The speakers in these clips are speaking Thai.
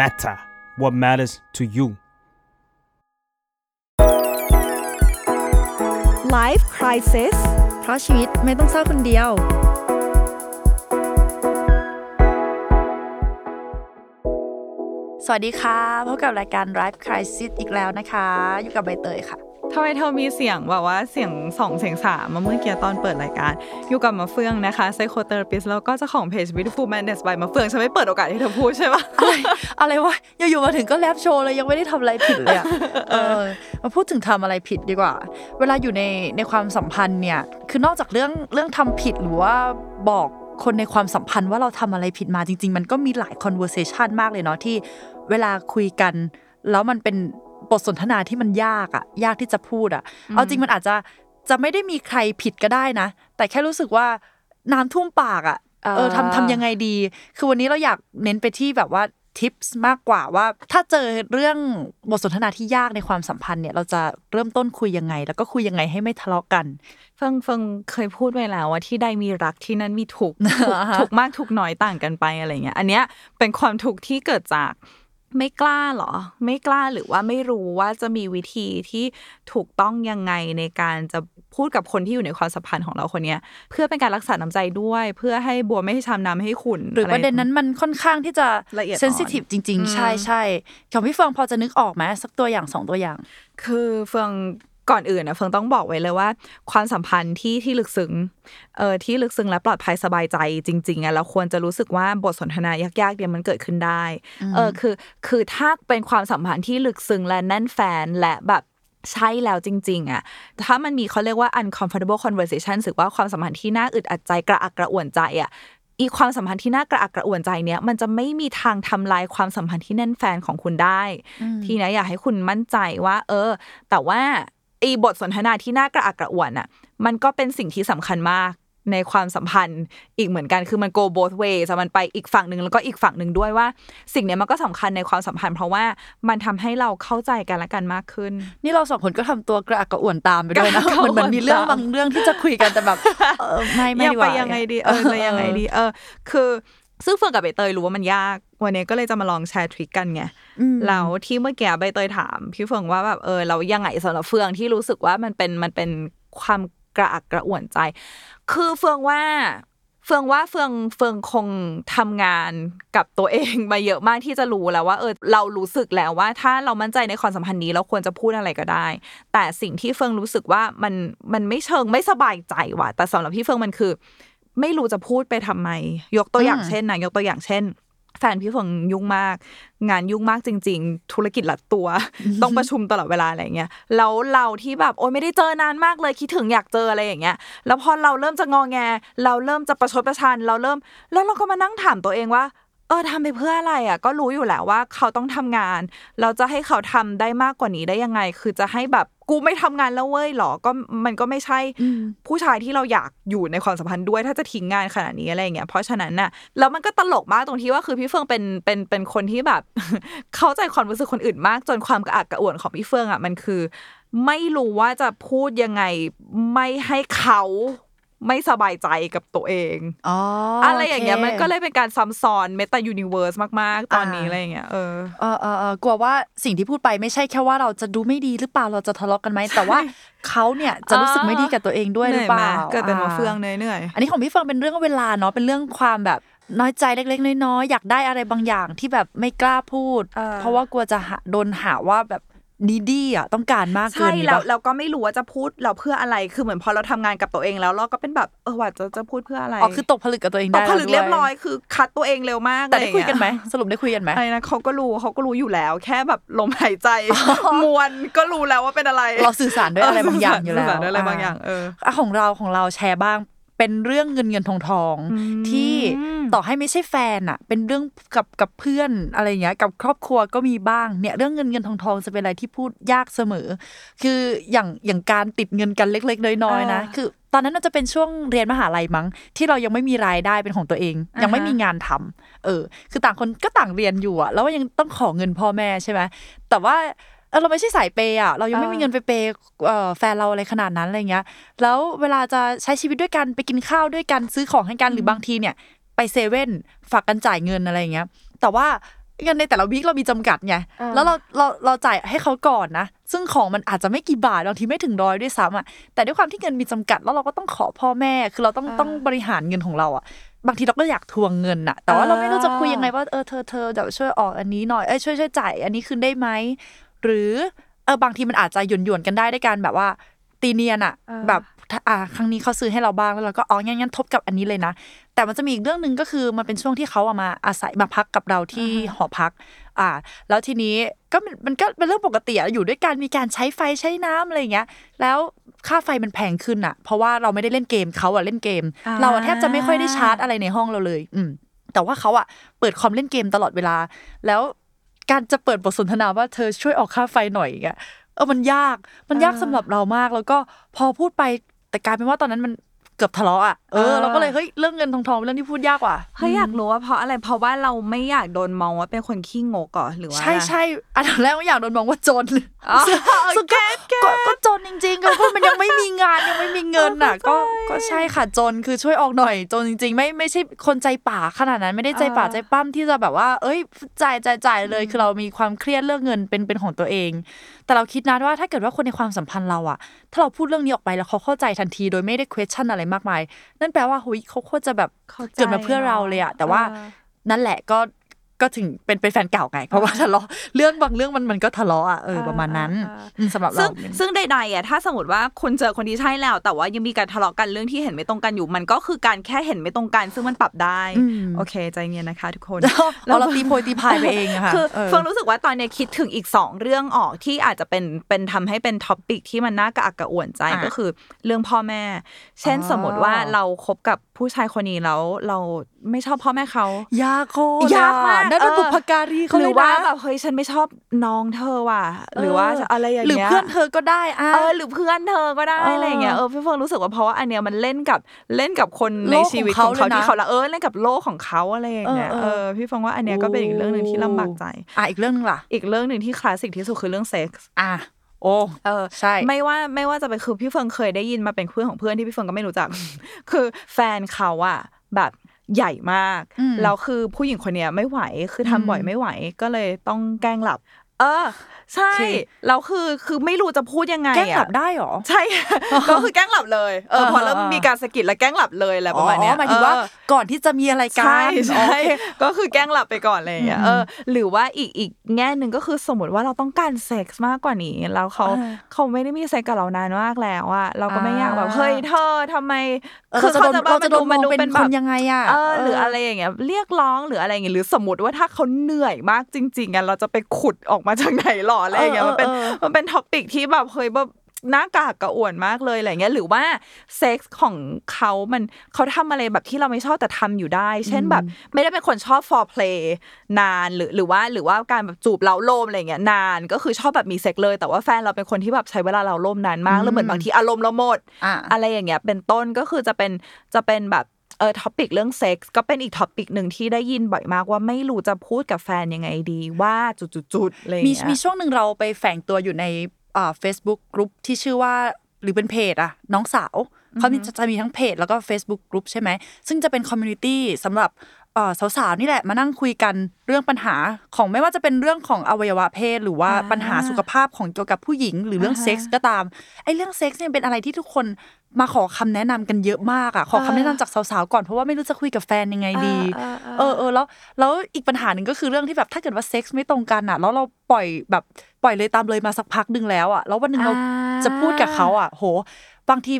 matter what matters to you Life Crisis เพราะชีวิตไม่ต้องเศร้าคนเดียว สวัสดีค่ะ พบกับรายการ Life Crisis อีกแล้วนะคะ อยู่กับใบเตยค่ะ ทำไมเธอมีเสียงแบบว่าเสียงสองเสียงสามมาเมื่อกี้ตอนเปิดรายการ อยู่กับมาเฟืองนะคะไซโคเทอราปิสแล้วก็เจ้าของเพจ Beautiful Madness by มาเฟืองฉันไม่เปิดโอกาสให้เธอพูดใช่ปะอะไรอะไรวะอยู่ๆมาถึงก็แรปโชว์เลยยังไม่ได้ทำอะไรผิดเลยอะเออมาพูดถึงทำอะไรผิดดีกว่า เวลาอยู่ในในความสัมพันธ์เนี่ยคือนอกจากเรื่องเรื่องทำผิดหรือว่าบอกคนในความสัมพันธ์ว่าเราทำอะไรผิดมาจริง ๆ มันก็มีหลาย conversation มากเลยเนาะที่เวลาคุยกัน แล้วมันเป็น บทสนทนาที่มันยากอะยากที่จะพูดอะเอาจริงมันอาจจะจะไม่ได้มีใครผิดก็ได้นะ แต่แค่รู้สึกว่าน้ำท่วมปากอะเออทำทำยังไงดี คือวันนี้เราอยากเน้นไปที่แบบว่า tips มากกว่าว่า ถ้าเจอเรื่องบทสนทนาที่ยากในความสัมพันธ์เนี่ย เราจะเริ่มต้นคุยยังไง แล้วก็คุยยังไงให้ไม่ทะเลาะกันเฟิงเฟิงเคยพูดไว้แล้วว่าที่ใดมีรักที่นั่นมีทุกข์ทุกข์อ่าฮะทุกข์มากทุกข์น้อยต่างกันไปอะไรเงี้ยอันเนี้ยเป็นความทุกข์ที่เกิดจาก ไม่กล้าเหรอ ไม่กล้าหรือว่าไม่รู้ว่าจะมีวิธีที่ถูกต้องยังไงในการจะพูดกับคนที่อยู่ในความสัมพันธ์ของเราคนเนี้ย เพื่อเป็นการรักษาน้ำใจด้วย เพื่อให้บัวไม่ให้ช้ำน้ำให้ขุ่นหรือประเด็นนั้นมันค่อนข้างที่จะละเอียดอ่อนเซนซิทีฟจริง ๆ ใช่ใช่ของพี่เฟืองพอจะนึกออกไหมสักตัวอย่างสองตัวอย่าง คือเฟือง ก่อนอื่นนะเฟืองต้องบอกไว้เลยว่า ความสัมพันธ์ที่ที่ลึกซึ้งเออที่ลึกซึ้งและปลอดภัยสบายใจจริงๆอะเราควรจะรู้สึกว่าบทสนทนายากๆเนี่ยมันเกิดขึ้นได้เออคือคือถ้าเป็นความสัมพันธ์ที่ลึกซึ้งและแน่นแฟนและแบบใช่แล้วจริง ๆ อะ ถ้ามันมีเขาเรียกว่า uncomfortable conversation หรือว่าความสัมพันธ์ที่น่าอึดอัดใจกระอักกระอ่วนใจอะอีกความสัมพันธ์ที่น่ากระอักกระอ่วนใจเนี้ยมันจะไม่มีทางทำลายความสัมพันธ์ที่แน่นแฟนของคุณได้ ทีนี้อยากให้คุณมั่นใจว่า เออ แต่ว่า ไอีบทสนทนาที่น่ากระอักกระอ่วนอะ มันก็เป็นสิ่งที่สำคัญมากในความสัมพันธ์อีกเหมือนกันคือมัน go both ways อะมันไปอีกฝั่งหนึ่งแล้วก็อีกฝั่งหนึ่งด้วยว่า สิ่งเนี้ยมันก็สำคัญในความสัมพันธ์ เพราะว่ามันทำให้เราเข้าใจกันและกันมากขึ้น นี่เราสองคนก็ทำตัวกระอักกระอ่วนตามไปด้วยนะกระอักกระอ่วนเหมือนเหมือนมีเรื่องตามบางเรื่องที่จะคุยกันแต่แบบเออไม่ไม่อยากดีกไปว่ายังไงดีเออจะยังไงดีเออ คือ ซึ่งเฟิร์นกับใบเตยรู้ว่ามันยาก วันนี้ก็เลยจะมาลองแชร์ trick กันไงแล้วที่เมื่อกี้ใบเตยถามพี่เฟิร์นว่าแบบเออเรายังไงสำหรับเฟืองที่รู้สึกว่ามันเป็นมันเป็นความกระอักกระอ่วนใจ คือเฟืองว่า เฟืองว่าเฟืองเฟืองคงทำงานกับตัวเองมาเยอะมากที่จะรู้แล้วว่า เออเรารู้สึกแล้วว่า ถ้าเรามั่นใจในความสัมพันธ์นี้เราควรจะพูดอะไรก็ได้ แต่สิ่งที่เฟืองรู้สึกว่ามันมันไม่เชิงไม่สบายใจว่ะแต่สำหรับพี่เฟืองมันคือ ไม่รู้จะพูดไปทำไม ยกตัวอย่างเช่นนะยกตัวอย่างเช่น แฟนพี่เฟิงยุ่งมาก งานยุ่งมากจริง ๆ ธุรกิจหลัดตัว ต้องประชุมตลอดเวลาอะไรเงี้ยแล้วเราที่แบบโอ๊ยไม่ได้เจอนานมากเลยคิดถึงอยากเจออะไรอย่างเงี้ย แล้วพอเราเริ่มจะงอแง เราเริ่มจะประชดประชัน เราเริ่ม แล้วเราก็มานั่งถามตัวเองว่า เออทำไปเพื่ออะไรอะ ก็รู้อยู่แล้วว่าเขาต้องทำงาน เราจะให้เขาทำได้มากกว่านี้ได้ยังไง คือจะให้แบบกูไม่ทำงานแล้วเว้ยหรอ ก็มันก็ไม่ใช่ ผู้ชายที่เราอยากอยู่ในความสัมพันธ์ด้วย ถ้าจะทิ้งงานขนาดนี้อะไรอย่างเงี้ย เพราะฉะนั้นน่ะแล้วมันก็ตลกมากตรงที่ว่าคือพี่เฟืองเป็นเป็นเป็นคนที่แบบ เข้าใจความรู้สึกคนอื่นมาก จนความกระอักกระอ่วนของพี่เฟืองอะมันคือ ไม่รู้ว่าจะพูดยังไงไม่ให้เขา ไม่สบายใจกับตัวเองอ๋ออะไรอย่างเงี้ยโคมันก็เลยเป็นการซ้ำซ้อน meta universe มากๆ ตอนนี้อ่าอะไรอย่างเงี้ยเออเออเออเออกลัวว่าสิ่งที่พูดไปไม่ใช่แค่ว่าเราจะดูไม่ดีหรือเปล่าเราจะทะเลาะกันไหมแต่ว่าเขาเนี่ยจะรู้สึกไม่ดีกับตัวเองด้วยหรือเปล่านื่ยไหมเกิดมาเป็นเฟืองเหนื่อยอันนี้ของพี่เฟิงเป็นเรื่องเวลาเนาะเป็นเรื่องความแบบน้อยใจเล็กๆน้อยๆอยากได้อะไรบางอย่างที่แบบไม่กล้าพูดเออเพราะว่ากลัวจะหาโดนหาว่าแบบ ดีดี้อะต้องการมากเกิใช่นแล้วแบบเราก็ไม่รู้ว่าจะพูดเราเพื่ออะไรคือเหมือนพอเราทำงานกับตัวเองแล้วเราก็เป็นแบบเออว่าจะจะพูดเพื่ออะไรอ๋อคือตกผลึกกับตัวเองตได้กผลึกแวด้วเรียบร้อยคือคัดตัวเองเร็วมากแต่ได้คุยกันไหมอะรางเงี้สรุปได้คุยกันไหมอะไรนะเขาก็รู้เขาก็รู้อยู่แล้ว แค่แบบลมหายใจมวนก็รู้แล้วว่าเป็นอะไร เราสื่อสารด้วยอะไรบางอย่างอยู่แล้วสื่สรด้วยอะไรบางอย่างเอออะของเราของเราแชร์บ้าง เป็นเรื่องเงินเงินทองทองที่ต่อให้ไม่ใช่แฟนอะเป็นเรื่องกับกับเพื่อนอะไรอย่างเงี้ยกับครอบครัวก็มีบ้างเนี่ยเรื่องเงินเงินทองทองจะเป็นอะไรที่พูดยากเสมอ คืออย่างอย่างการติดเงินกันเล็ก ๆ น้อยๆนะอ่าคือตอนนั้นน่าจะเป็นช่วงเรียนมหาลัยมั้ง ที่เรายังไม่มีรายได้เป็นของตัวเองอ่าฮะยังไม่มีงานทำเออ คือต่างคนก็ต่างเรียนอยู่อะแล้วยังต้องขอเงินพ่อแม่ใช่ไหมแต่ว่าเออเราไม่ใช่สายเปย์อะเรายังไม่มีเงินไปเปย์เอ่อแฟนเราอะไรขนาดนั้นอะไรเงี้ย แล้วเวลาจะใช้ชีวิตด้วยกันไปกินข้าวด้วยกันซื้อของให้กันหรือบางทีเนี่ย ไปเซเว่นฝากกันจ่ายเงินอะไรอย่างเงี้ย แต่ว่าเงินในแต่ละวีคเรามีจำกัดไงเออแล้วเราเราเราจ่ายให้เขาก่อนนะซึ่งของมันอาจจะไม่กี่บาทบางทีไม่ถึงร้อยด้วยซ้ำอะแต่ด้วยความที่เงินมีจำกัด แล้วเราก็ต้องขอพ่อแม่คือเราต้องต้องบริหารเงินของเราอะบางทีเราก็อยากทวงเงินน่ะแต่ว่าเราไม่รู้จะคุยยังไงว่าเออเธอเธอเดี๋ยวช่วยออกอันนี้หน่อยเอ้ยช่วยช่วยจ่ายอันนี้คืนได้ไหม หรือเออบางทีมันอาจจะหยวนหยวนๆกันได้ด้วยการแบบว่า ตีเนียนอะเออแบบถ้าอ่าครั้งนี้เขาซื้อให้เราบ้างแล้วเราก็อ๋องั้นงั้นทบกับอันนี้เลยนะ แต่มันจะมีอีกเรื่องหนึ่งก็คือมันเป็นช่วงที่เขาเอามาอาศัยมาพักกับเราที่หอพัก อ่า แล้วทีนี้ก็มันมันก็เป็นเรื่องปกติอะอยู่ด้วยกันมีการใช้ไฟใช้น้ำอะไรอย่างเงี้ย แล้วค่าไฟมันแพงขึ้นอะเพราะว่าเราไม่ได้เล่นเกมเขาอะเล่นเกมอ่าเราอะแทบจะไม่ค่อยได้ชาร์จอะไรในห้องเราเลย อืมแต่ว่าเขาอะเปิดคอมเล่นเกมตลอดเวลา แล้ว การจะเปิดบทสนทนาว่าเธอช่วยออกค่าไฟหน่อยอย่างเงี้ยเออมันยากมันยากสำหรับเรามากแล้วก็พอพูดไปแต่กลายเป็นว่าตอนนั้นมัน เกือบทะเลาะอะเออเราก็เลยเฮ้ยเรื่องเงินทองทองเป็นเรื่องที่พูดยากกว่าเฮ้ยอยากรู้ว่าเพราะอะไรเพราะว่าเราไม่อยากโดนมองว่าเป็นคนขี้งกก่อหรือว่าใช่ใช่อันดับแรกว่าอยากโดนมองว่าจนอ๋อซึ่งก็ก็ก็จนจริงๆก็เพราะมันยังไม่มีงานยังไม่มีเงินน่ะ ก็ก็ใช่ค่ะจนคือช่วยออกหน่อยจนจริง ๆ ไม่ไม่ใช่คนใจป่าขนาดนั้นไม่ได้ใจป่าอ่าใจปั้มที่จะแบบว่า เอ้ยจ่ายจ่ายจ่ายเลยคือเรามีความเครียดเรื่องเงินเป็นเป็นของตัวเอง แต่เราคิดนะว่าถ้าเกิดว่าคนในความสัมพันธ์เราอะ ถ้าเราพูดเรื่องนี้ออกไปแล้วเขาเข้าใจทันทีโดยไม่ได้ question อะไรมากมาย นั่นแปลว่าเฮ้ยเขาโคตรจะแบบเข้าใจเกิดมาเพื่อเราเลยอะแต่ว่าเออนั่นแหละก็ ก็ถึงเป็นเป็นแฟนเก่าไง เพราะว่าทะเลาะเรื่องบางเรื่องมันมันก็ทะเลาะอะเออประมาณนั้นอ่าอืมสำหรับซึ่เรางซึ่งใดๆอะถ้าสมมติว่าคุณเจอคนที่ใช่แล้ว แต่ว่ายังมีการทะเลาะกันเรื่องที่เห็นไม่ตรงกันอยู่ มันก็คือการแค่เห็นไม่ตรงกัน ซึ่งมันปรับได้อืมโอเค ใจเย็นนะคะ ทุกคนเราเราตีโพยตีพายไปเองอะค่ะคือเออเฟิงรู้สึกว่าตอนเนี้ยคิดถึงอีกสองเรื่องออกที่อาจจะเป็นเป็นทำให้เป็น topic ที่มันน่ากระอักกระอ่วนใจอะก็คือเรื่องพ่อแม่ เช่นอ๋อสมมติว่าเราคบกับผู้ชายคนนี้แล้วเราไม่ชอบพ่อแม่เขายากโคตรยากมากนั่นเป็นเออบุพการีเขาเลยนะหรือว่าแบบเฮ้ยฉันไม่ชอบน้องเธอว่ะ หรือว่าอะไรอย่างเงี้ยหรือเพื่อนเธอก็ได้อะเออหรือเพื่อนเธอก็ได้เออออะไรอย่างเงี้ยเออพี่เฟิร์นรู้สึกว่าเพราะว่าอันเนี้ยมันเล่นกับเล่นกับคนในโลกของชีวิตเขาของเขาเลยนะที่เขาละเออเล่นกับโลกของเขาอะไรอย่างเงี้ยเออเอเอออพี่เฟิร์นว่าอันเนี้ยก็เป็นอีกเรื่องหนึ่งที่ลำบากใจอะอีกเรื่องหนึ่งล่ะ อีกเรื่องหนึ่งที่คลาสสิกที่สุดคือเรื่องเซ็กส์อะโอ้เออใช่ไม่ว่าไม่ว่าจะเป็นคือพี่เฟิร์นเคยได้ยินมาเป็นเพื่อนของเพื่อนที่พี่เฟิร์นก็ไม่รู้จัก คือแฟนเขาอะแบบ ใหญ่มากอืมแล้วคือผู้หญิงคนเนี้ยไม่ไหวคือทำอืมบ่อยไม่ไหวก็เลยต้องแกล้งหลับ เออ ใช่โอเคแล้วคือคือไม่รู้จะพูดยังไงแกล้งหลับอะได้เหรอใช่ก็คือแกล้งหลับเลยเออพอเริ่มอ่ามีมีการสะกิดแล้วแกล้งหลับเลยอะไรประมาณเนี้ยอ๋อหมายถึงว่าเออก่อนที่จะมีอะไรกันใช่ใช่โอเคก็คือแกล้งหลับไปก่อนอะไรอย่างเงี้ยอืมเออหรือว่าอีกอีกแง่หนึ่งก็คือสมมติว่าเราต้องการเซ็กส์มากกว่านี้แล้วเขาอ่าเขาไม่ได้มีเซ็กกับเรานานมากแล้วอะเราก็ไม่อยากแบบอ่าเฮ้ยเธอทำไมเออเราจะโดนเราจะโดนมองเป็นแบบคนยังไงอะเออหรืออะไรอย่างเงี้ยเรียกร้องหรืออะไรอย่างเงี้ยหรือสมมติว่าถ้าเขาเหนื่อยมากจริงๆอะเราจะไปขุดออกมาจากไหนหรออะไรอย่างเงี้ยมันเป็นเออเออมันเป็น topic ที่แบบเฮ้ยแบบน่ากระอักกระอ่วนมากเลยอะไรเงี้ยหรือว่าเซ็กส์ของเขามันเขาทำอะไรแบบที่เราไม่ชอบแต่ทำอยู่ได้ เช่นแบบ ไม่ได้เป็นคนชอบ foreplay นานหรือหรือว่าหรือว่าการแบบจูบเล้าโลมอะไรเงี้ยนานก็คือชอบแบบมีเซ็กเลย แต่ว่าแฟนเราเป็นคนที่แบบใช้เวลาเล้าโลมนานมากแล้วเหมือนบางทีอารมณ์เราหมดอะอะไรอย่างเงี้ยเป็นต้นก็คือจะเป็นจะเป็นแบบ เออ topic เรื่องเซ็กส์ก็เป็นอีก topic หนึ่งที่ได้ยินบ่อยมากว่าไม่รู้จะพูดกับแฟนยังไงดีว่าจุดๆๆอะไรอย่างเงี้ยมีมีช่วงหนึ่งเราไปแฝงตัวอยู่ในอ่า Facebook กลุ่มที่ชื่อว่าหรือเป็นเพจอะน้องสาวเขามีจะจะมีทั้งเพจแล้วก็ Facebook กลุ่มใช่ไหมซึ่งจะเป็น community สำหรับเอ่อสาวๆนี่แหละมานั่งคุยกันเรื่องปัญหาของไม่ว่าจะเป็นเรื่องของอวัยวะเพศ หรือว่าอ่าปัญหาสุขภาพของเกี่ยวกับผู้หญิง หรือเรื่องอ่าฮะเซ็กส์ก็ตามไอ้เรื่องเซ็กส์เนี่ยเป็นอะไรที่ทุกคน มาขอคำแนะนำกันเยอะมากอะขอคำแนะนำจากสาวๆก่อนเพราะว่าไม่รู้จะคุยกับแฟนยังไงดีอ่าอ่าเออเออแล้วแล้วอีกปัญหาหนึ่งก็คือเรื่องที่แบบถ้าเกิดว่าเซ็กส์ไม่ตรงกันอะ แล้วเราปล่อยแบบปล่อยเลยตามเลยมาสักพักหนึ่งแล้วอะแล้ววันหนึ่งเราอ่าจะพูดกับเขาอะ โห บางที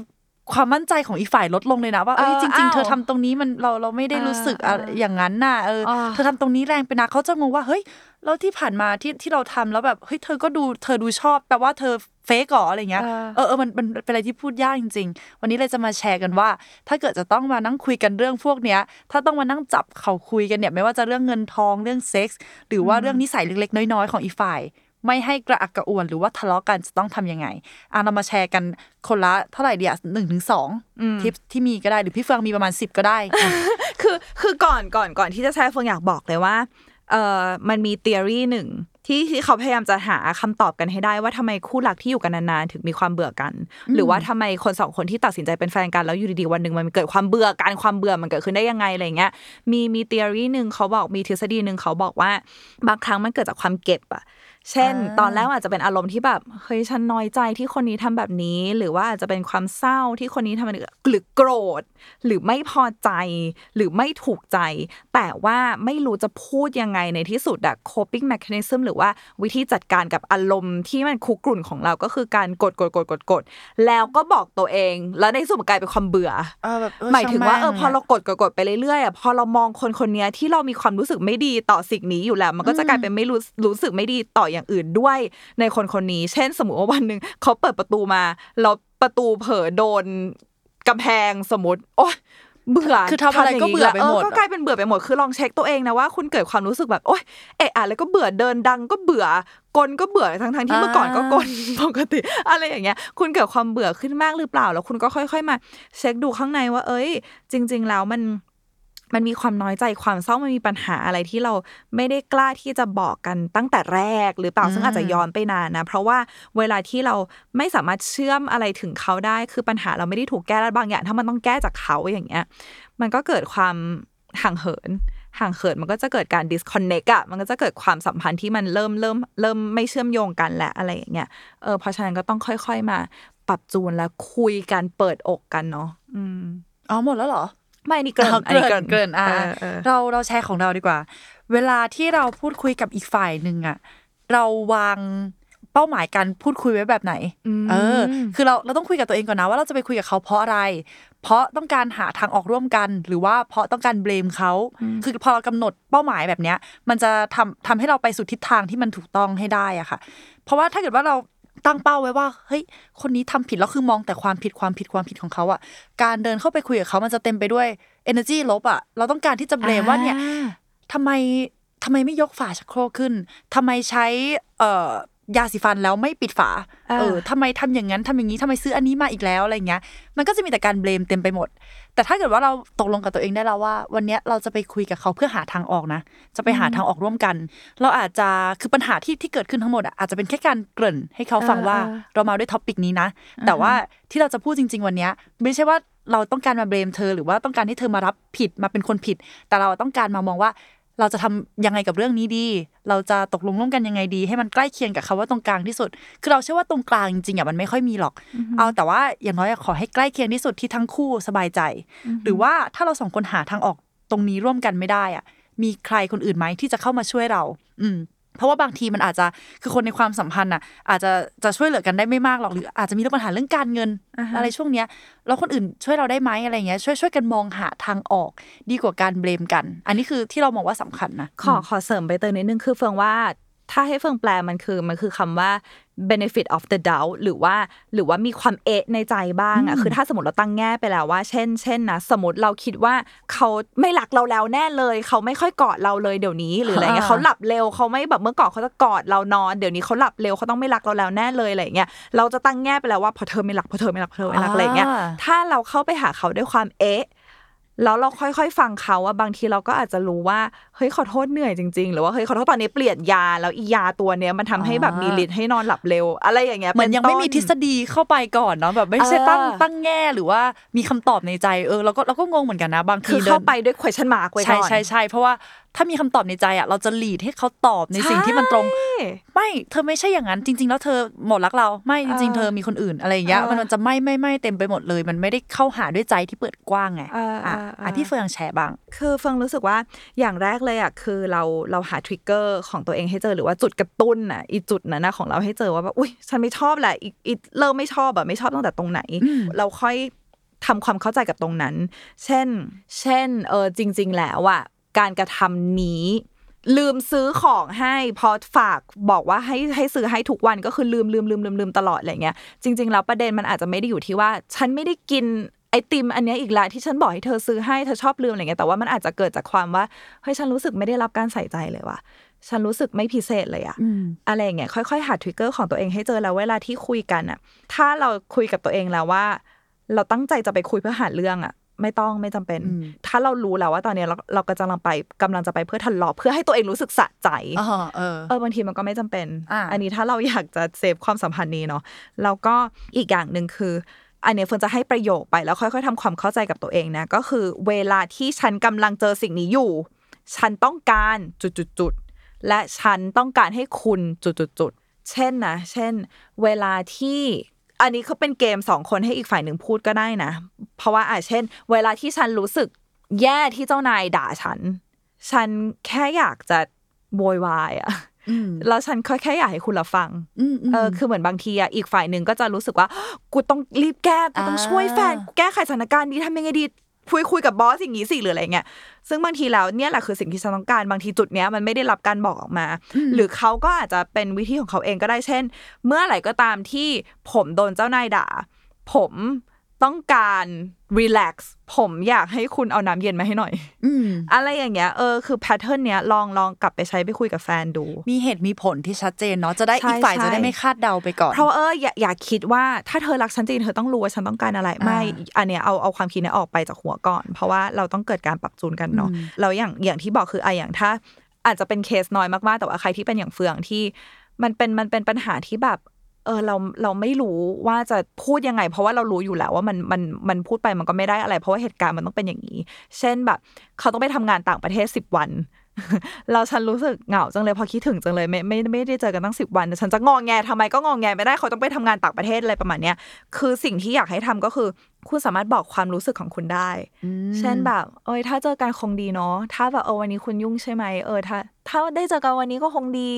ความมั่นใจของอีกฝ่ายลดลงเลยนะว่าเอ้ยเออจริงอ้าวๆเธอทำตรงนี้มันเราเราไม่ได้รู้สึกอะเอออย่างนั้นน่ะเอออ่าเธอทำตรงนี้แรงไปนะเขาจะงงว่าเฮ้ยแล้วที่ผ่านมาที่ที่เราทำแล้วแบบเฮ้ยเธอก็ดูเธอดูชอบแปลว่าเธอ เฟกเหรออะไรเงี้ยเออเออเออมันมันเป็นอะไรที่พูดยากจริง ๆ วันนี้เลยจะมาแชร์กันว่า ถ้าเกิดจะต้องมานั่งคุยกันเรื่องพวกเนี้ย ถ้าต้องมานั่งจับเขาคุยกันเนี่ย ไม่ว่าจะเรื่องเงินทองเรื่องเซ็กส์หรือว่าเรื่องนิสัยเล็กๆ น้อยๆ ของอีกฝ่ายไม่ให้กระอักกระอ่วนหรือว่าทะเลาะกันจะต้องทำยังไงอะเรามาแชร์กันคนละเท่าไหร่เดียวหนึ่งถึงสองทิปที่มีก็ได้หรือพี่เฟืองมีประมาณสิบก็ได้อะคือคือก่อนก่อนก่อนที่จะแชร์เฟิงอยากบอกเลยว่าเออมันมี theory หนึ่ง ที่ที่เขาพยายามจะหาคำตอบกันให้ได้ว่าทำไมคู่รักที่อยู่กันนานๆถึงมีความเบื่อกัน หรือว่าทำไมคนสองคนที่ตัดสินใจเป็นแฟนกันแล้วอยู่ดีๆวันหนึ่งมันเกิดความเบื่อการความเบื่อมันเกิดขึ้นได้ยังไงอะไรเงี้ยมีมีทฤษฎีหนึ่งเขาบอกมีทฤษฎีหนึ่งเขาบอกว่าบางครั้งมันเกิดจากความเก็บอะ เช่น ตอนแรกอาจจะเป็นอารมณ์ที่แบบเฮ้ยฉันน้อยใจที่คนนี้ทำแบบนี้ หรือว่าอาจจะเป็นความเศร้าที่คนนี้ทำแบบนี้หรือโกรธ หรือไม่พอใจ หรือไม่ถูกใจ แต่ว่าไม่รู้จะพูดยังไงในที่สุดอะ coping mechanism หรือว่าวิธีจัดการกับอารมณ์ที่มันคุกรุ่นของเราก็คือการกดกดกดกดกดแล้วก็บอกตัวเอง แล้วในที่สุดมันกลายเป็นความเบื่อเออแบบเออหมายถึงว่าช่เออพอเราแม่งกดกดกดไปเรื่อยๆอะพอเรามองคนคนเนี้ยที่เรามีความรู้สึกไม่ดีต่อสิ่งนี้อยู่แล้ว มันก็จะกลายเป็นไม่รู้รู้สึกไม่ดีต่ออย่างอื่นด้วยในคนคนนี้ เช่น สมมติว่าวันหนึ่งเขาเปิดประตูมาแล้วประตูเผลอโดนกำแพงสมมติ โอ๊ยเบื่อคือทำอะไรก็เบื่อไปหมดก็กลายเป็นเบื่อไปหมดคือลองเช็คตัวเองนะว่าคุณเกิดความรู้สึกแบบโอ๊ยเอะอะแล้วก็เบื่อเดินดังก็เบื่อกลก็เบื่อทั้งทั้งๆที่เมื่อก่อนก็กลปกติ อะไรอย่างเงี้ย คุณเกิดความเบื่อขึ้นมากหรือเปล่า แล้วคุณก็ค่อย ๆ มา เช็คดูข้างในว่า เอ้ย จริง ๆ แล้วมัน มันมีความน้อยใจความเศร้ามันมีปัญหาอะไรที่เราไม่ได้กล้าที่จะบอกกันตั้งแต่แรก หรือเปล่าซึ่งอาจจะย้อนไปนานนะ เพราะว่าเวลาที่เราไม่สามารถเชื่อมอะไรถึงเขาได้ คือปัญหาเราไม่ได้ถูกแก้แล้วบางอย่าง ถ้ามันต้องแก้จากเขาอย่างเงี้ย มันก็เกิดความห่างเหินห่างเหินมันก็จะเกิดการ disconnect อะมันก็จะเกิดความสัมพันธ์ที่มันเริ่มเริ่มเริ่มไม่เชื่อมโยงกันแหละอะไรอย่างเงี้ย เออ เพราะฉะนั้นก็ต้องค่อย ๆมา ปรับจูนแล้วคุยกันเปิดอกกันเนาะ อืม อ๋อหมดแล้วเหรอ ไม่นี่เกินเอาอันนี้เกินเกินอ่าเออเออเราเราแชร์ของเราดีกว่า เวลาที่เราพูดคุยกับอีกฝ่ายหนึ่งอะเราวางเป้าหมายการพูดคุยไว้แบบไหน เออ คือเราเราต้องคุยกับตัวเองก่อนนะว่าเราจะไปคุยกับเขาเพราะอะไร เพราะต้องการหาทางออกร่วมกัน หรือว่าเพราะต้องการเบลมเขา คือพอเรากำหนดเป้าหมายแบบเนี้ย มันจะทำทำให้เราไปสู่ทิศทางที่มันถูกต้องให้ได้อะค่ะ เพราะว่าถ้าเกิดว่าเรา ตั้งเป้าไว้ว่าเฮ้ยคนนี้ทำผิดแล้วคือมองแต่ความผิดความผิดความผิดของเขาอะการเดินเข้าไปคุยกับเขามันจะเต็มไปด้วย energy ลบอะเราต้องการที่จะเบลมว่าเนี่ยทำไมทำไมไม่ยกฝาชักโครกขึ้นทำไมใช้เอ่อ ยาสีฟันแล้วไม่ปิดฝาอ่าเออทำไมทำอย่างนั้นทำอย่างนี้ทำไมซื้ออันนี้มาอีกแล้วอะไรเงี้ย มันก็จะมีแต่การเบลมเต็มไปหมด แต่ถ้าเกิดว่าเราตกลงกับตัวเองได้แล้วว่า วันเนี้ยเราจะไปคุยกับเขาเพื่อหาทางออกนะ จะไปหาทางออกร่วมกัน เราอาจจะคือปัญหาที่ที่เกิดขึ้นทั้งหมดอะอาจจะเป็นแค่การเกริ่นให้เขาฟังว่าเออเออเรามาด้วยท็อปิกนี้นะ แต่ว่าที่เราจะพูดจริง ๆ วันเนี้ยไม่ใช่ว่าเราต้องการมาเบลมเธอหรือว่าต้องการให้เธอมารับผิดมาเป็นคนผิด แต่เราต้องการมามองว่า เราจะทำยังไงกับเรื่องนี้ดี เราจะตกลงร่วมกันยังไงดี ให้มันใกล้เคียงกับคำว่าตรงกลางที่สุด คือเราเชื่อว่าตรงกลางจริงๆอะมันไม่ค่อยมีหรอก เอาแต่ว่าอย่างน้อยอะขอให้ใกล้เคียงที่สุดที่ทั้งคู่สบายใจ หรือว่าถ้าเราสองคนหาทางออกตรงนี้ร่วมกันไม่ได้อะ มีใครคนอื่นไหมที่จะเข้ามาช่วยเรา อืม เพราะว่าบางทีมันอาจจะคือคนในความสัมพันธ์อะ อาจจะจะช่วยเหลือกันได้ไม่มากหรอกหรือ อาจจะมีเรื่องปัญหาเรื่องการเงินอ่าฮะอะไรช่วงเนี้ยแล้วคนอื่นช่วยเราได้ไหมอะไรเงี้ยช่วยช่วยกันมองหาทางออก ดีกว่าการเบลมกัน อันนี้คือที่เรามองว่าสำคัญนะขอขอเสริมไปเตยนิดนึงคือเฟิงว่า ถ้าให้เฟิงแปลมันคือมันคือคำว่า benefit of the doubt หรือว่าหรือว่ามีความเอะในใจบ้างอะคือถ้าสมมติเราตั้งแง่ไปแล้วว่า เช่น เช่นนะสมมติเราคิดว่าเขาไม่รักเราแล้วแน่เลย เขาไม่ค่อยกอดเราเลยเดี๋ยวนี้หรืออะไรเงี้ยอ่าเขาหลับเร็วเขาไม่แบบเมื่อก่อนเขาจะกอดเรานอนเดี๋ยวนี้เขาหลับเร็วเขาต้องไม่รักเราแล้วแน่เลยอะไรเงี้ยเราจะตั้งแง่ไปแล้วว่าพอเธอไม่รักพอเธอไม่รักพอเธอไม่รักอะไรเงี้ยอ่าถ้าเราเข้าไปหาเขาด้วยความเอ๊ะ แล้วเราค่อยๆ ฟังเขาว่าบางทีเราก็อาจจะรู้ว่าเฮ้ยขอโทษเหนื่อยจริง ๆ หรือว่าเฮ้ยขอโทษตอนนี้เปลี่ยนยาแล้วอียาตัวเนี้ยมันทำให้แบบมีฤทธิ์ให้นอนหลับเร็ว อะไรอย่างเงี้ยเหมือนยังไม่มีป็ทฤษฎีเข้าไปก่อนเนาะแบบไม่ใช่ตั้งเออตั้งแง่หรือว่ามีคำตอบในใจเออเราก็เราก็งงเหมือนกันนะ บางทีคือดินเข้าไปด้วย question mark ไว้ก่ใช่อนใช่ใช่เพราะว่า ถ้ามีคำตอบในใจอะเราจะหลีดให้เขาตอบในสิ่งที่มันตรงใช่ไม่เธอไม่ใช่อย่างนั้นจริง ๆ แล้วเธอหมดรักเราไม่จริง ๆเออเธอมีคนอื่นอะไรอย่างเงี้ยเออมันมันจะไม่ไม่ไม่เต็มไปหมดเลย มันไม่ได้เข้าหาด้วยใจที่เปิดกว้างไงเอออ่อะเออเอออ่อะพี่เฟืองแชร์บ้าง คือเฟิงรู้สึกว่าอย่างแรกเลยอะคือเราเราหาทริกเกอร์ของตัวเองให้เจอหรือว่าจุดกระตุ้นอะอีจุดนั้นนะของเราให้เจอว่าแบบอุ้ยฉันไม่ชอบแหละอีอีเริ่มไม่ชอบแบบไม่ชอบตั้งแต่ตรงไหน เราค่อยทำความเข้าใจกับตรงนั้น เช่น เช่น เออจริง ๆ แล้วอะ การกระทำนี้ ลืมซื้อของให้พอฝากบอกว่าให้ให้ซื้อให้ทุกวันก็คือลืมลืมลืมลืมลืมตลอดอะไรเงี้ยจริง ๆ แล้วประเด็นมันอาจจะไม่ได้อยู่ที่ว่า ฉันไม่ได้กินไอติมอันเนี้ยอีกแล้วที่ฉันบอกให้เธอซื้อให้เธอชอบลืมอะไรเงี้ยแต่ว่ามันอาจจะเกิดจากความว่าเฮ้ยฉันรู้สึกไม่ได้รับการใส่ใจเลยว่ะฉันรู้สึกไม่พิเศษเลยอะอะไรอย่างเงี้ยค่อยๆหาทริกเกอร์ของตัวเองให้เจอแล้วเวลาที่คุยกันอะถ้าเราคุยกับตัวเองแล้วว่า เราตั้งใจจะไปคุยเพื่อหาเรื่องอะ ไม่ต้องไม่จำเป็นอืมถ้าเรารู้แล้วว่าตอนเนี้ยเราเราก็จะกำลังไปกำลังจะไปเพื่อทะเลาะเพื่อให้ตัวเองรู้สึกสะใจอ๋อเออเออบางทีมันก็ไม่จำเป็นอ่านนี้ถ้าเราอยากจะเซฟความสัมพันธ์นี้เนาะแล้วก็อีกอย่างหนึ่งคือ อันเนี้ยเฟิร์นจะให้ประโยคไปแล้วค่อยๆทำความเข้าใจกับตัวเองนะ ก็คือเวลาที่ฉันกำลังเจอสิ่งนี้อยู่ ฉันต้องการจุดๆๆและฉันต้องการให้คุณจุดๆๆเช่นนะ เช่น เวลาที่ อันนี้เขาเป็นเกมสองคนให้อีกฝ่ายหนึ่งพูดก็ได้นะ เพราะว่าอะเช่น เวลาที่ฉันรู้สึกแย่ที่เจ้านายด่าฉัน ฉันแค่อยากจะโวยวายอะอืมแล้วฉันแค่อยากให้คุณรับฟังอืมเออคือเหมือนบางทีอะอีกฝ่ายหนึ่งก็จะรู้สึกว่า กูต้องรีบแก้ กูต้องช่วยแฟนอ่าแก้ไขสถานการณ์นี้ทำยังไงดี คุยคุยกับบอสอย่างนี้สิหรืออะไรเงี้ยซึ่งบางทีแล้วเนี่ยแหละคือสิ่งที่ฉันต้องการบางทีจุดเนี้ยมันไม่ได้รับการบอกออกมา หรือเขาก็อาจจะเป็นวิธีของเขาเองก็ได้เช่น เมื่อไหร่ก็ตามที่ผมโดนเจ้านายด่า ผม ต้องการ relax ผมอยากให้คุณเอาน้ำเย็นมาให้หน่อยอืมอะไรอย่างเงี้ยเออคือ pattern เนี้ยลองลองกลับไปใช้ไปคุยกับแฟนดู มีเหตุมีผลที่ชัดเจนเนาะจะได้ใช่อีกฝ่ายใช่จะได้ไม่คาดเดาไปก่อน เพราะว่าเอออย่าอย่าคิดว่าถ้าเธอรักฉันจริงเธอต้องรู้ว่าฉันต้องการอะไรอ่าไม่อันเนี้ยเอาเอาความคิดเนี้ยออกไปจากหัวก่อน เพราะว่าเราต้องเกิดการปรับจูนกันเนาะอืมแล้วอย่างอย่างที่บอกคือไอะอย่างถ้าอาจจะเป็นเคสน้อยมากๆแต่ว่าใครที่เป็นอย่างเฟืองที่มันเป็นมันเป็นปัญหาที่แบบ เออเราเราไม่รู้ว่าจะพูดยังไง เพราะว่าเรารู้อยู่แล้วว่ามันมันมันพูดไปมันก็ไม่ได้อะไร เพราะว่าเหตุการณ์มันต้องเป็นอย่างนี้ เช่นแบบ เขาต้องไปทำงานต่างประเทศสิบวัน เราฉันรู้สึกเหงาจังเลยพอคิดถึงจังเลยไม่ไม่ไม่ได้เจอกันตั้งสิบวันแต่ฉันจะงองแงทำไมก็งองแงไม่ได้เขาต้องไปทำงานต่างประเทศอะไรประมาณเนี้ยคือสิ่งที่อยากให้ทำก็คือ คุณสามารถบอกความรู้สึกของคุณได้ เช่นแบบ เอยถ้าเจอกันคงดีเนาะถ้าแบบเออวันนี้คุณยุ่งใช่ไหมเออถ้า ถ้าได้เจอกันวันนี้ก็คงดี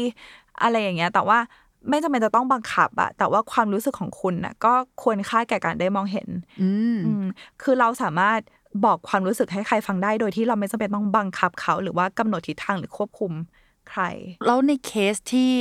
อะไรอย่างเงี้ย แต่ว่า ไม่จำเป็นจะต้องบังคับอะแต่ว่าความรู้สึกของคุณน่ะก็ควรค่าแก่การได้มองเห็นอืมอืมคือเราสามารถบอกความรู้สึกให้ใครฟังได้โดยที่เราไม่จำเป็นต้องบังคับเขา หรือว่ากำหนดทิศทางหรือควบคุมใคร แล้วในเคสที่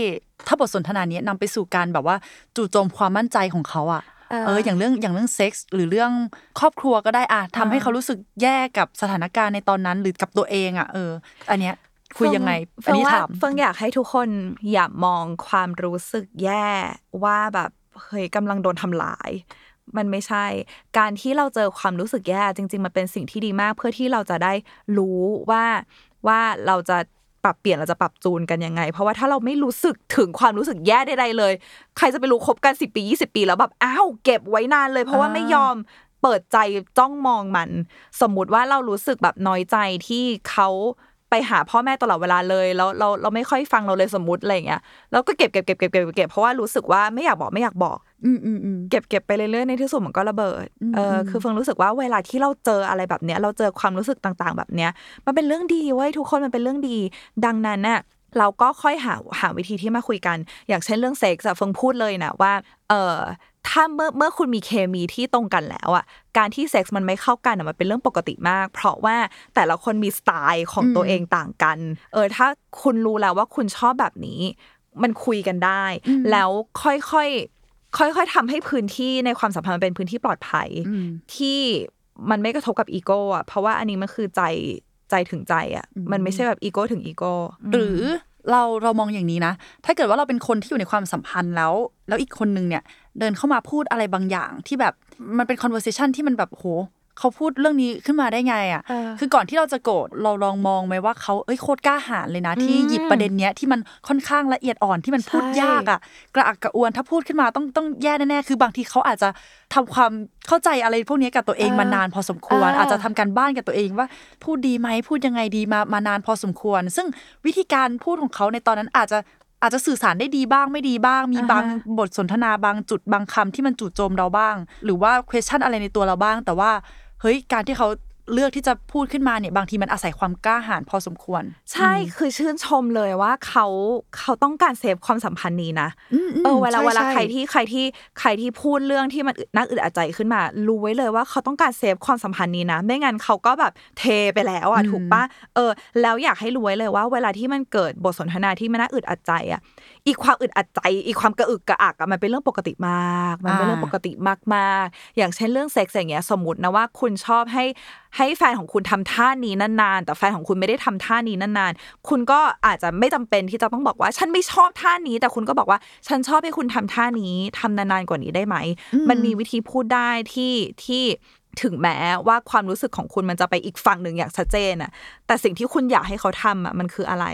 ถ้าบทสนทนานี้นำไปสู่การแบบว่าจู่โจมความมั่นใจของเขาอะเออเอออย่างเรื่องอย่างเรื่องเซ็กส์หรือเรื่องครอบครัวก็ได้อะทำให้อ่าเขารู้สึกแย่กับสถานการณ์ในตอนนั้น หรือกับตัวเองอะเออ อันเนี้ย คุยยังไงเฟิอันงนี้ว่าถามเฟิงอยากให้ทุกคนอย่ามองความรู้สึกแย่ว่าแบบเฮ้ยกำลังโดนทำลาย มันไม่ใช่ การที่เราเจอความรู้สึกแย่จริง ๆ มันเป็นสิ่งที่ดีมาก เพื่อที่เราจะได้รู้ว่าว่าเราจะปรับเปลี่ยนเราจะปรับจูนกันยังไง เพราะว่าถ้าเราไม่รู้สึกถึงความรู้สึกแย่ใดๆเลย ใครจะไปรู้คบกัน10ปี20ปี แล้วแบบอ้าวเก็บไว้นานเลย เพราะว่าอ่าไม่ยอมเปิดใจจ้องมองมัน สมมุติว่าเรารู้สึกแบบน้อยใจที่เขา ไปหาพ่อแม่ตลอดเวลาเลยแล้วเราเราไม่ค่อยฟังเราเลยสมมติอะไรอย่างเงี้ยแล้วก็เก็บเก็บเก็บเก็บเก็บเก็บเพราะว่ารู้สึกว่าไม่อยากบอกไม่อยากบอกอืมอืมอืมเก็บเก็บไปเรื่อยๆในที่สุดมันก็ระเบิดอืมเอออมคือเฟิงรู้สึกว่าเวลาที่เราเจออะไรแบบเนี้ย เราเจอความรู้สึกต่างๆ แบบเนี้ย มันเป็นเรื่องดีเว้ยทุกคนมันเป็นเรื่องดี ดังนั้นน่ะเราก็ค่อยหาหาวิธีที่มาคุยกัน อย่างเช่นเรื่องเซ็กส์อะเฟิงพูดเลยนะว่า เออ ถ้าเมื่อเมื่อคุณมีเคมีที่ตรงกันแล้วอะการที่เซ็กส์มันไม่เข้ากันอะมันเป็นเรื่องปกติมาก เพราะว่าแต่ละคนมีสไตล์ของตัวเองต่างกัน เออ ถ้าคุณรู้แล้วว่าคุณชอบแบบนี้ มันคุยกันได้ แล้วค่อยๆค่อยๆทำให้พื้นที่ในความสัมพันธ์มันเป็นพื้นที่ปลอดภัยอืมที่มันไม่กระทบกับอีโก้อะเพราะว่าอันนี้มันคือใจใจถึงใจอะมันไม่ใช่แบบอีโก้ถึงอีโก้หรือเราเรามองอย่างนี้นะ ถ้าเกิดว่าเราเป็นคนที่อยู่ในความสัมพันธ์แล้ว แล้วอีกคนนึงเนี่ย เดินเข้ามาพูดอะไรบางอย่างที่แบบมันเป็น conversation ที่มันแบบโหเขาพูดเรื่องนี้ขึ้นมาได้ไงอะเออคือก่อนที่เราจะโกรธเราลองมองไหมว่าเขาเอ้ยโคตรกล้าหาญเลยนะ ที่อืมหยิบประเด็นเนี้ยที่มันค่อนข้างละเอียดอ่อนที่มันพูดใช่ยากอะ กระอักกระอ่วนถ้าพูดขึ้นมาต้องต้องแย่แน่ๆคือบางทีเขาอาจจะทำความเข้าใจอะไรพวกนี้กับตัวเองมานานพอสมควร อาจจะทำการบ้านกับตัวเองว่าพูดดีไหมพูดยังไงดีมามานานพอสมควร ซึ่งวิธีการพูดของเขาในตอนนั้นอาจจะ อาจจะสื่อสารได้ดีบ้างไม่ดีบ้าง มีอ่าฮะบางบทสนทนาบางจุดบางคำที่มันจู่โจมเราบ้าง หรือว่า question อะไรในตัวเราบ้าง แต่ว่าเฮ้ยการที่เขา เลือกที่จะพูดขึ้นมาเนี่ยบางทีมันอาศัยความกล้าหาญพอสมควร ใช่คือชื่นชมเลยว่าเขาเขาต้องการเซฟความสัมพันธ์นี้นะอืมอืมเออเวลาใช่เวลาใช่ใครที่ใครที่ใครที่พูดเรื่องที่มันอึดน่าอึดอัดใจขึ้นมา รู้ไว้เลยว่าเขาต้องการเซฟความสัมพันธ์นี้นะ ไม่งั้นเขาก็แบบเทไปแล้วอะถูกปะเออ แล้วอยากให้รู้ไว้เลยว่า เวลาที่มันเกิดบทสนทนาที่มันน่าอึดอัดใจอะ อีกความอึดอัดใจ อีกความกระอึกกระอักอะมันเป็นเรื่องปกติมาก มันเป็นเรื่องปกติมากๆ อย่างเช่นเรื่องเซ็กซ์อย่างเงี้ยสมมตินะว่าคุณชอบให้ให้แฟนของคุณทำท่านี้นานๆ แต่แฟนของคุณไม่ได้ทำท่านี้นานๆ คุณก็อาจจะไม่จำเป็นที่จะต้องบอกว่า ฉันไม่ชอบท่านี้ แต่คุณก็บอกว่า ฉันชอบให้คุณทำท่านี้ทำนานๆกว่านี้ได้ไหม มันมีวิธีพูดได้ที่ที่ ถึงแม้ว่าความรู้สึกของคุณมันจะไปอีกฝั่งหนึ่งอย่างชัดเจนอะแต่สิ่งที่คุณอยากให้เขาทำอะมันคืออะไร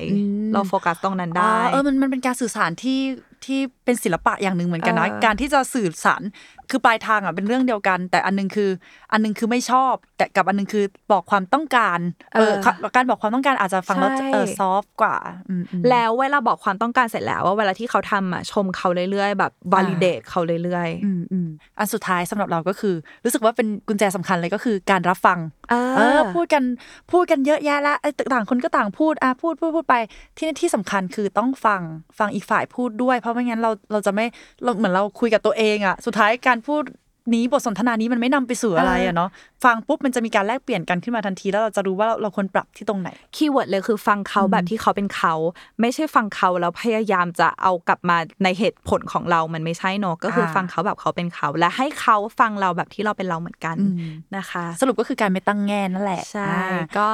เราโฟกัสตรงนั้นได้อ่าเออมันมันเป็นการสื่อสารที่ ที่เป็นศิลปะอย่างหนึ่งเหมือนกันนะเออการที่จะสื่อสารคือปลายทางอะเป็นเรื่องเดียวกัน แต่อันหนึงคือ อันหนึงคือไม่ชอบ แต่กับอันหนึงคือบอกความต้องการเออการบอกความต้องการอาจจะฟังแล้วใช่เออซอฟกว่าอืมอืมแล้วเวลาบอกความต้องการเสร็จแล้วว่าเวลาที่เขาทำอะชมเขาเรื่อยๆแบบ validate เขาเรื่อยอืมอืมอันสุดท้ายสำหรับเราก็คือ รู้สึกว่าเป็นกุญแจสำคัญเลยก็คือการรับฟังๆเอเออพูดกันพูดกันเยอะแยะละไอ้ต่างคนก็ต่างพูดอะพูดพูดพูดไปที่ที่สำคัญคือต้องฟังฟังอีกฝ่ายพูดด้วยเพราะไม่งั้นเราเราจะไม่เราเหมือนเราคุยกับตัวเองอะสุดท้ายการพูด นี้บทสนทนานี้มันไม่นำไปสู่อะไรอะเนาะฟังปุ๊บมันจะมีการแลกเปลี่ยนกันขึ้นมาทันที แล้วเราจะรู้ว่าเราเราควรปรับที่ตรงไหนคีย์เวิร์ดเลยคือฟังเขาแบบที่เขาเป็นเขา ไม่ใช่ฟังเขาแล้วพยายามจะเอากลับมาในเหตุผลของเรามันไม่ใช่เนอะก็คืออาฟังเขาแบบเขาเป็นเขา และให้เขาฟังเราแบบที่เราเป็นเราเหมือนกันอืมนะคะ สรุปก็คือการไม่ตั้งแง่นั่นแหละใช่อ่าก็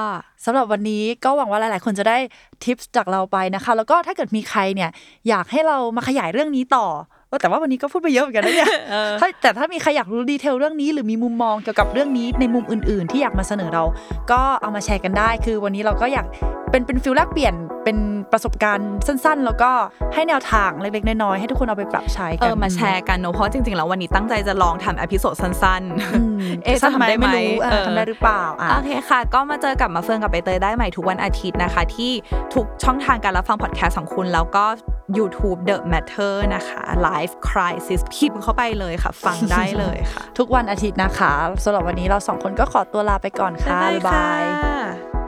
สำหรับวันนี้ก็หวังว่าหลาย ๆ คนจะได้ทิปส์จากเราไปนะคะ แล้วก็ถ้าเกิดมีใครเนี่ยอยากให้เรามาขยายเรื่องนี้ต่อ เออแต่ว่าวันนี้ก็พูดไปเยอะเหมือนกันนะเนี่ยถ้าแต่ถ้ามีใครอยากรู้ detail เรื่องนี้ หรือมีมุมมองเกี่ยวกับเรื่องนี้ในมุมอื่น ๆ ที่อยากมาเสนอเรา ก็เอามาแชร์กันได้ คือวันนี้เราก็อยาก เป็นเป็น feel แลกเปลี่ยนเป็นประสบการณ์สั้นๆ แล้วก็ให้แนวทางเล็กๆ น้อยๆ ให้ทุกคนเอาไปปรับใช้เอกันอมาแชร์กันเนอะเพราะจริงๆ แล้ววันนี้ตั้งใจจะลองทำ episode สั้นอืมๆเอ๊ะจะสั้นทำได้ไหมไม่รู้อะเออทำได้หรือเปล่าอะโอเคค่ะ ก็มาเจอกับมาเฟืองกับใบเตยได้ใหม่ทุกวันอาทิตย์นะคะ ที่ทุกช่องทางการรับฟังพอดแคสต์ของคุณแล้วก็ YouTube The Matter นะคะ Life Crisis พิมพ์เข้าไปเลยค่ะ ฟังได้เลยค่ะ ทุกวันอาทิตย์นะคะสำหรับวันนี้เราสองคนก็ขอตัวลาไปก่อนค่ะบ๊ายบายค่ะ